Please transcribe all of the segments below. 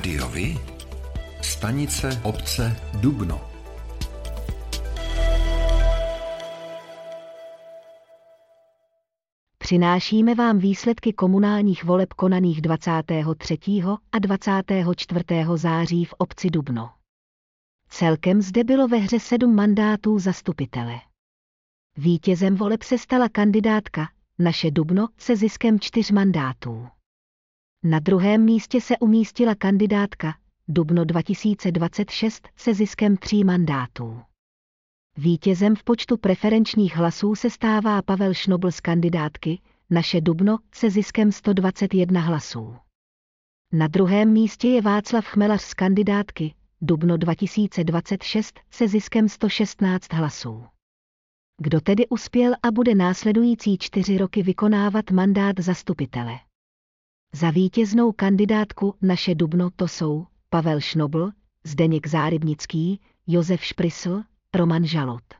Rádiovi? Stanice obce Dubno. Přinášíme vám výsledky komunálních voleb konaných 23. a 24. září v obci Dubno. Celkem zde bylo ve hře sedm mandátů zastupitele. Vítězem voleb se stala kandidátka Naše Dubno se ziskem čtyř mandátů. Na druhém místě se umístila kandidátka Dubno 2026 se ziskem tří mandátů. Vítězem v počtu preferenčních hlasů se stává Pavel Šnobl z kandidátky Naše Dubno se ziskem 121 hlasů. Na druhém místě je Václav Chmelař z kandidátky Dubno 2026 se ziskem 116 hlasů. Kdo tedy uspěl a bude následující čtyři roky vykonávat mandát zastupitele? Za vítěznou kandidátku naše Dubno to jsou Pavel Šnobl, Zdeněk Zárybnický, Josef Šprysl, Roman Žalot.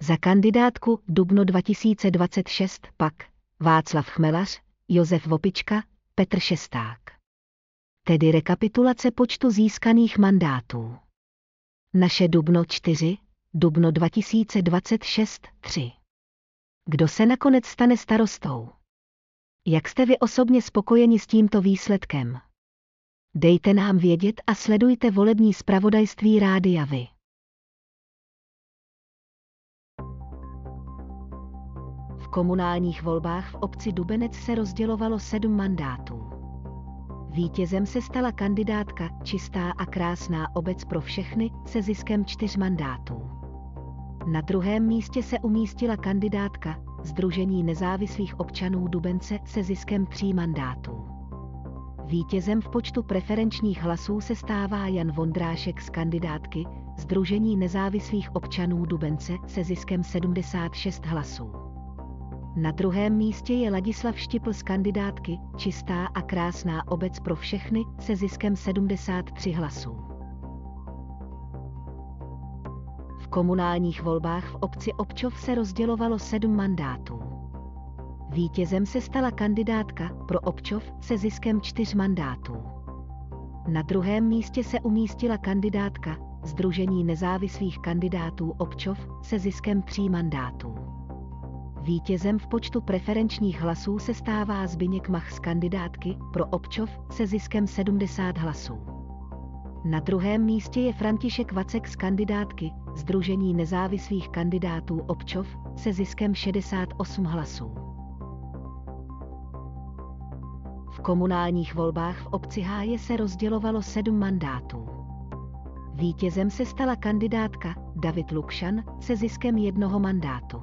Za kandidátku Dubno 2026 pak Václav Chmelař, Josef Vopička, Petr Šesták. Tedy rekapitulace počtu získaných mandátů. Naše Dubno 4, Dubno 2026 3. Kdo se nakonec stane starostou? Jak jste vy osobně spokojeni s tímto výsledkem? Dejte nám vědět a sledujte volební zpravodajství Rádia Vy. V komunálních volbách v obci Dubenec se rozdělovalo sedm mandátů. Vítězem se stala kandidátka Čistá a krásná obec pro všechny se ziskem čtyř mandátů. Na druhém místě se umístila kandidátka Združení nezávislých občanů Dubence se ziskem tří mandátů. Vítězem v počtu preferenčních hlasů se stává Jan Vondrášek z kandidátky Združení nezávislých občanů Dubence se ziskem 76 hlasů. Na druhém místě je Ladislav Štipl z kandidátky Čistá a krásná obec pro všechny se ziskem 73 hlasů. Komunálních volbách v obci Občov se rozdělovalo sedm mandátů. Vítězem se stala kandidátka pro Občov se ziskem čtyř mandátů. Na druhém místě se umístila kandidátka Združení nezávislých kandidátů Občov se ziskem tří mandátů. Vítězem v počtu preferenčních hlasů se stává Zbyněk Mach z kandidátky pro Občov se ziskem 70 hlasů. Na druhém místě je František Vacek z kandidátky Združení nezávislých kandidátů Občov se ziskem 68 hlasů. V komunálních volbách v obci Háje se rozdělovalo sedm mandátů. Vítězem se stala kandidátka David Lukšan se ziskem jednoho mandátu.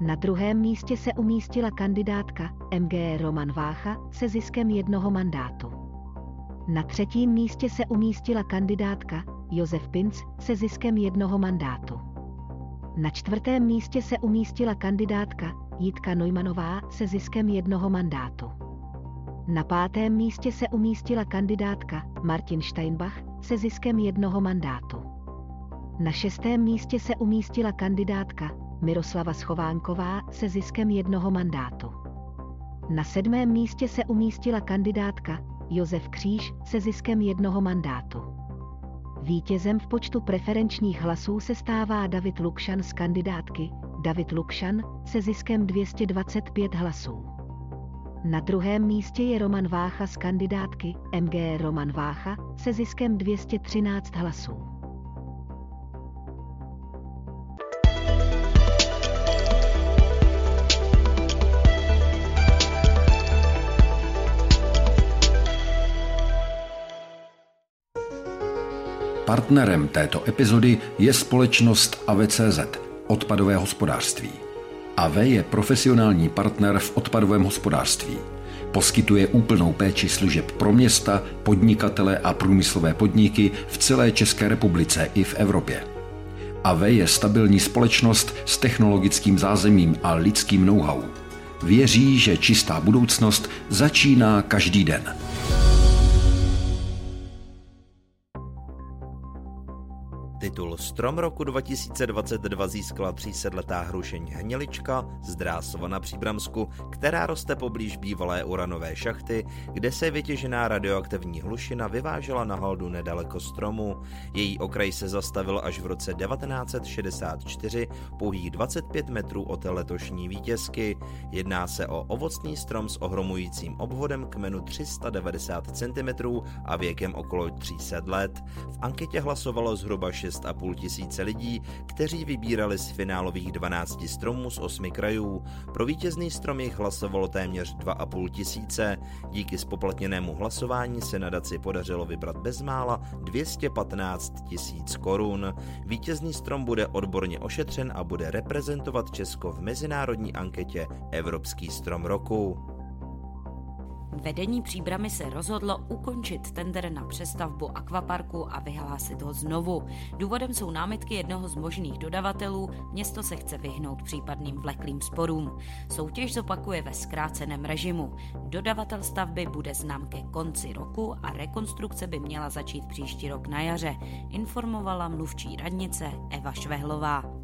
Na druhém místě se umístila kandidátka MG Roman Vácha se ziskem jednoho mandátu. Na třetím místě se umístila kandidátka Josef Pinc se ziskem jednoho mandátu. Na čtvrtém místě se umístila kandidátka Jitka Neumanová se ziskem jednoho mandátu. Na pátém místě se umístila kandidátka Martin Steinbach se ziskem jednoho mandátu. Na šestém místě se umístila kandidátka Miroslava Schovánková se ziskem jednoho mandátu. Na sedmém místě se umístila kandidátka Josef Kříž se ziskem jednoho mandátu. Vítězem v počtu preferenčních hlasů se stává David Lukšan z kandidátky David Lukšan se ziskem 225 hlasů. Na druhém místě je Roman Vácha z kandidátky MG Roman Vácha se ziskem 213 hlasů. Partnerem této epizody je společnost AVCZ, odpadové hospodářství. AV je profesionální partner v odpadovém hospodářství. Poskytuje úplnou péči služeb pro města, podnikatele a průmyslové podniky v celé České republice i v Evropě. AV je stabilní společnost s technologickým zázemím a lidským know-how. Věří, že čistá budoucnost začíná každý den. Titul Strom roku 2022 získala třísedletá hrušeň Hnilička z Drásova na Příbramsku, která roste poblíž bývalé uranové šachty, kde se vytěžená radioaktivní hlušina vyvážela na haldu nedaleko stromu. Její okraj se zastavil až v roce 1964, pouhých 25 metrů od letošní vítězky. Jedná se o ovocný strom s ohromujícím obvodem kmenu 390 cm a věkem okolo 300 let. V anketě hlasovalo zhruba 6,5 tisíce lidí, kteří vybírali z finálových 12 stromů z 8 krajů. Pro vítězný strom jich hlasovalo téměř 2,5 tisíce. Díky spoplatněnému hlasování se nadaci podařilo vybrat bezmála 215 tisíc korun. Vítězný strom bude odborně ošetřen a bude reprezentovat Česko v mezinárodní anketě Evropský strom roku. Vedení příbramy se rozhodlo ukončit tender na přestavbu akvaparku a vyhlásit ho znovu. Důvodem jsou námitky jednoho z možných dodavatelů, město se chce vyhnout případným vleklým sporům. Soutěž zopakuje ve zkráceném režimu. Dodavatel stavby bude znám ke konci roku a rekonstrukce by měla začít příští rok na jaře, informovala mluvčí radnice Eva Švehlová.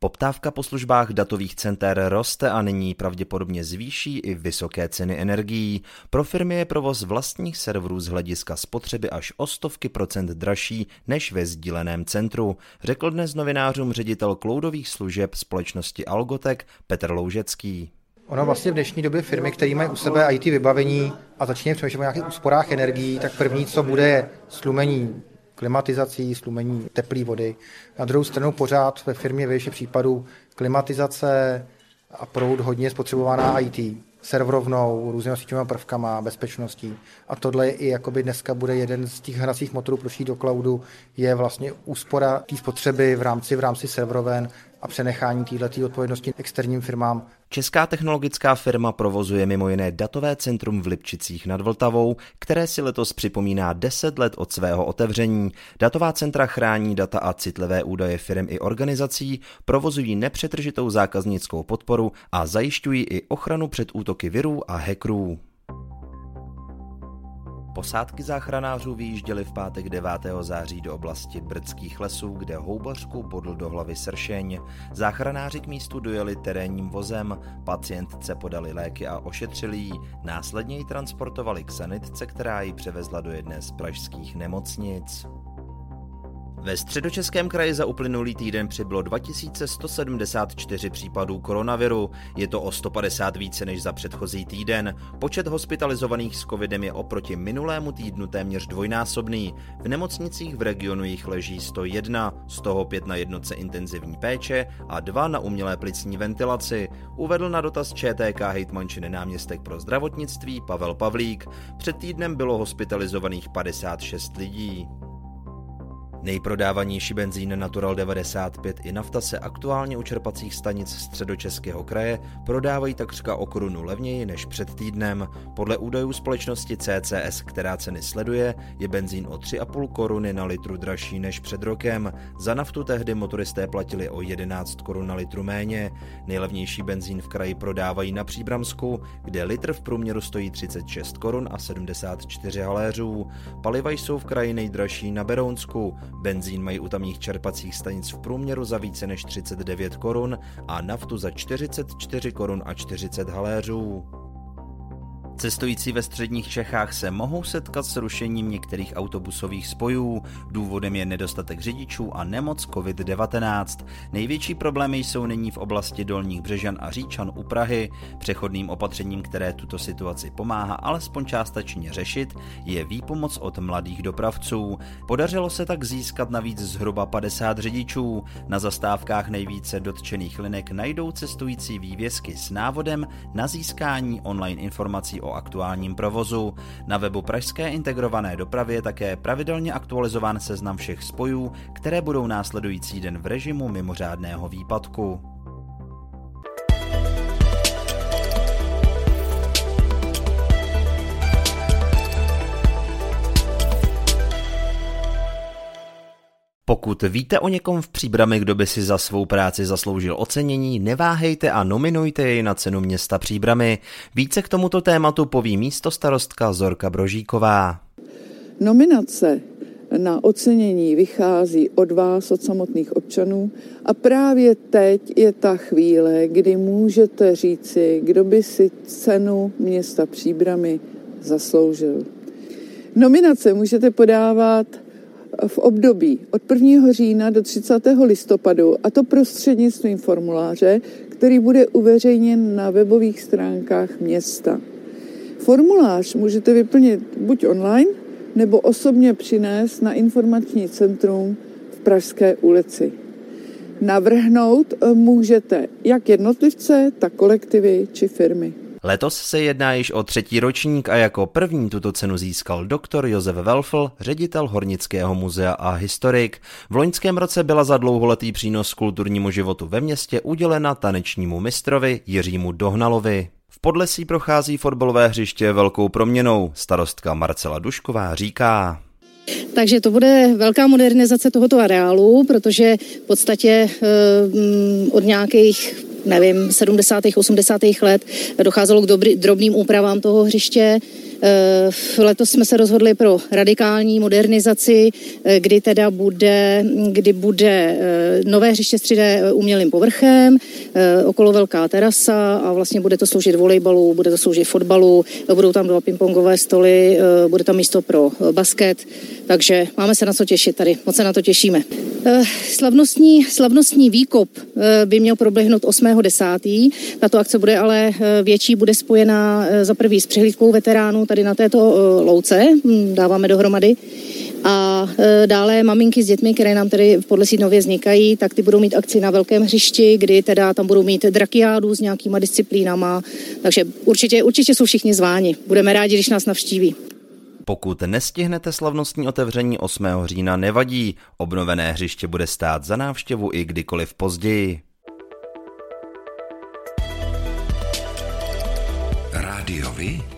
Poptávka po službách datových center roste a nyní pravděpodobně zvýší i vysoké ceny energií. Pro firmy je provoz vlastních serverů z hlediska spotřeby až o stovky procent dražší než ve sdíleném centru, řekl dnes novinářům ředitel cloudových služeb společnosti Algotek Petr Loužecký. Ono vlastně v dnešní době firmy, které mají u sebe IT vybavení a začínají přemýšlet o nějakých úsporách energií, tak první, co bude, je slumení klimatizací, slumení teplé vody. Na druhou stranu pořád ve firmě většině případů klimatizace a proud hodně spotřebovaná IT, serverovnou, různými síťovými prvkama, bezpečností. A tohle i jakoby dneska bude jeden z těch hracích motorů pro do cloudu, je vlastně úspora té spotřeby v rámci, v rámci serveroven a přenechání této odpovědnosti externím firmám. Česká technologická firma provozuje mimo jiné datové centrum v Lipčicích nad Vltavou, které si letos připomíná 10 let od svého otevření. Datová centra chrání data a citlivé údaje firm i organizací, provozují nepřetržitou zákaznickou podporu a zajišťují i ochranu před útoky virů a hackerů. Posádky záchranářů vyjížděly v pátek 9. září do oblasti Brdských lesů, kde houbařku bodl do hlavy sršeň. Záchranáři k místu dojeli terénním vozem, pacientce podali léky a ošetřili ji, následně ji transportovali k sanitce, která ji převezla do jedné z pražských nemocnic. Ve středočeském kraji za uplynulý týden přibylo 2174 případů koronaviru. Je to o 150 více než za předchozí týden. Počet hospitalizovaných s covidem je oproti minulému týdnu téměř dvojnásobný. V nemocnicích v regionu jich leží 101, z toho 5 na jednotce intenzivní péče a 2 na umělé plicní ventilaci. Uvedl na dotaz ČTK hejtmančiny náměstek pro zdravotnictví Pavel Pavlík. Před týdnem bylo hospitalizovaných 56 lidí. Nejprodávanější benzín Natural 95 i nafta se aktuálně u čerpacích stanic středočeského kraje prodávají takřka o korunu levněji než před týdnem. Podle údajů společnosti CCS, která ceny sleduje, je benzín o 3,5 koruny na litru dražší než před rokem. Za naftu tehdy motoristé platili o 11 korun na litru méně. Nejlevnější benzín v kraji prodávají na Příbramsku, kde litr v průměru stojí 36 korun a 74 haléřů. Paliva jsou v kraji nejdražší na Berounsku. Benzín mají u tamních čerpacích stanic v průměru za více než 39 korun a naftu za 44 korun a 40 haléřů. Cestující ve středních Čechách se mohou setkat s rušením některých autobusových spojů. Důvodem je nedostatek řidičů a nemoc COVID-19. Největší problémy jsou nyní v oblasti Dolních Břežan a Říčan u Prahy. Přechodným opatřením, které tuto situaci pomáhá alespoň částečně řešit, je výpomoc od mladých dopravců. Podařilo se tak získat navíc zhruba 50 řidičů. Na zastávkách nejvíce dotčených linek najdou cestující vývězky s návodem na získání online informací o o aktuálním provozu. Na webu Pražské integrované dopravy je také pravidelně aktualizován seznam všech spojů, které budou následující den v režimu mimořádného výpadku. Pokud víte o někom v Příbrami, kdo by si za svou práci zasloužil ocenění, neváhejte a nominujte jej na cenu města Příbramy. Více k tomuto tématu poví místo starostka Zorka Brožíková. Nominace na ocenění vychází od vás, od samotných občanů a právě teď je ta chvíle, kdy můžete říci, kdo by si cenu města Příbramy zasloužil. Nominace můžete podávat v období od 1. října do 30. listopadu a to prostřednictvím formuláře, který bude uveřejněn na webových stránkách města. Formulář můžete vyplnit buď online, nebo osobně přinést na informační centrum v Pražské ulici. Navrhnout můžete jak jednotlivce, tak kolektivy či firmy. Letos se jedná již o třetí ročník a jako první tuto cenu získal doktor Josef Welfl, ředitel Hornického muzea a historik. V loňském roce byla za dlouholetý přínos kulturnímu životu ve městě udělena tanečnímu mistrovi Jiřímu Dohnalovi. V Podlesí prochází fotbalové hřiště velkou proměnou. Starostka Marcela Dušková říká. Takže to bude velká modernizace tohoto areálu, protože v podstatě eh, od nějakých nevím, 70. 80. let docházelo k dobrý, drobným úpravám toho hřiště. Eh, letos jsme se rozhodli pro radikální modernizaci, eh, kdy teda bude, kdy bude eh, nové hřiště s 3D umělým povrchem, okolo velká terasa a vlastně bude to sloužit volejbalu, bude to sloužit fotbalu, budou tam dva pingpongové stoly, bude tam místo pro basket, takže máme se na co těšit tady, moc se na to těšíme. Slavnostní, slavnostní výkop by měl proběhnout 8.10. Tato akce bude ale větší, bude spojená za prvý s přehlídkou veteránů tady na této uh, louce, hm, dáváme dohromady. A uh, dále maminky s dětmi, které nám tady v Podlesí nově vznikají, tak ty budou mít akci na velkém hřišti, kdy teda tam budou mít drakiádu s nějakýma disciplínama. Takže určitě, určitě jsou všichni zváni. Budeme rádi, když nás navštíví. Pokud nestihnete slavnostní otevření 8. října, nevadí. Obnovené hřiště bude stát za návštěvu i kdykoliv později. Rádiovi?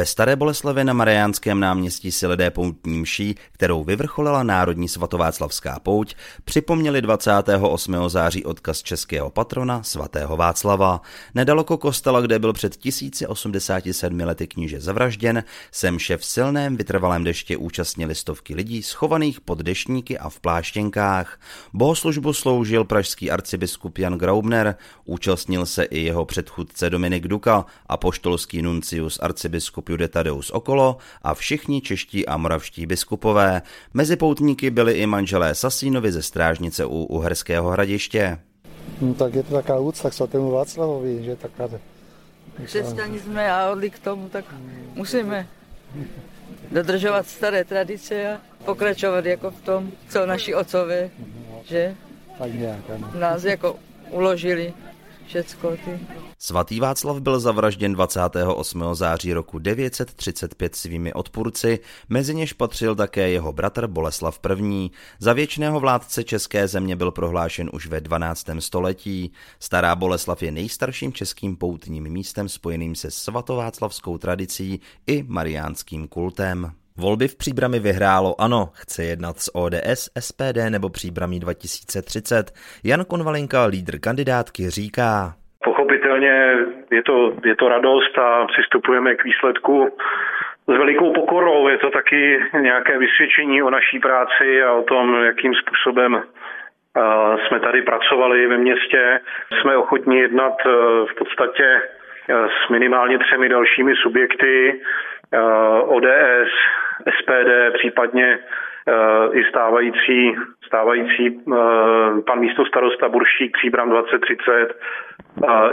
Ve Staré Boleslavi na Mariánském náměstí si lidé poutní mší, kterou vyvrcholila Národní svatováclavská pouť, připomněli 28. září odkaz českého patrona svatého Václava. Nedaleko kostela, kde byl před 1087 lety kníže zavražděn, semše v silném vytrvalém deště účastnili stovky lidí schovaných pod deštníky a v pláštěnkách. Bohoslužbu sloužil pražský arcibiskup Jan Graubner, účastnil se i jeho předchůdce Dominik Duka a poštolský nuncius arcibiskup Jude Tadeus okolo a všichni čeští a moravští biskupové. Mezi poutníky byli i manželé Sasínovi ze strážnice u Uherského hradiště. No, tak je to taková úcta k svatému Václavovi, že taká... Křesťani jsme a odli k tomu, tak musíme dodržovat staré tradice a pokračovat jako v tom, co naši otcové, že tak nějak, ano. nás jako uložili všecko ty. Svatý Václav byl zavražděn 28. září roku 935 svými odpůrci, mezi něž patřil také jeho bratr Boleslav I. Za věčného vládce české země byl prohlášen už ve 12. století. Stará Boleslav je nejstarším českým poutním místem spojeným se svatováclavskou tradicí i mariánským kultem. Volby v Příbrami vyhrálo ANO, chce jednat s ODS, SPD nebo Příbramí 2030. Jan Konvalinka, lídr kandidátky, říká. Pochopitelně je to, je to radost a přistupujeme k výsledku s velikou pokorou. Je to taky nějaké vysvědčení o naší práci a o tom, jakým způsobem jsme tady pracovali ve městě. Jsme ochotni jednat v podstatě s minimálně třemi dalšími subjekty, ODS, SPD, případně i stávající, stávající pan místo starosta Buršík Příbram 2030 a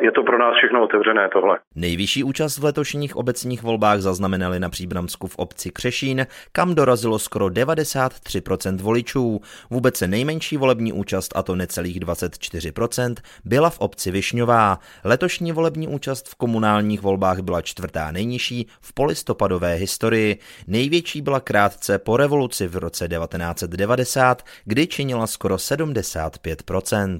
je to pro nás všechno otevřené tohle. Nejvyšší účast v letošních obecních volbách zaznamenali na Příbramsku v obci Křešín, kam dorazilo skoro 93% voličů. Vůbec se nejmenší volební účast, a to necelých 24%, byla v obci Višňová. Letošní volební účast v komunálních volbách byla čtvrtá nejnižší v polistopadové historii. Největší byla krátce po revoluci v roce 1990, kdy činila skoro 75%.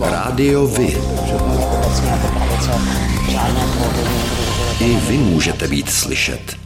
Rádio Vy. I vy můžete být slyšet.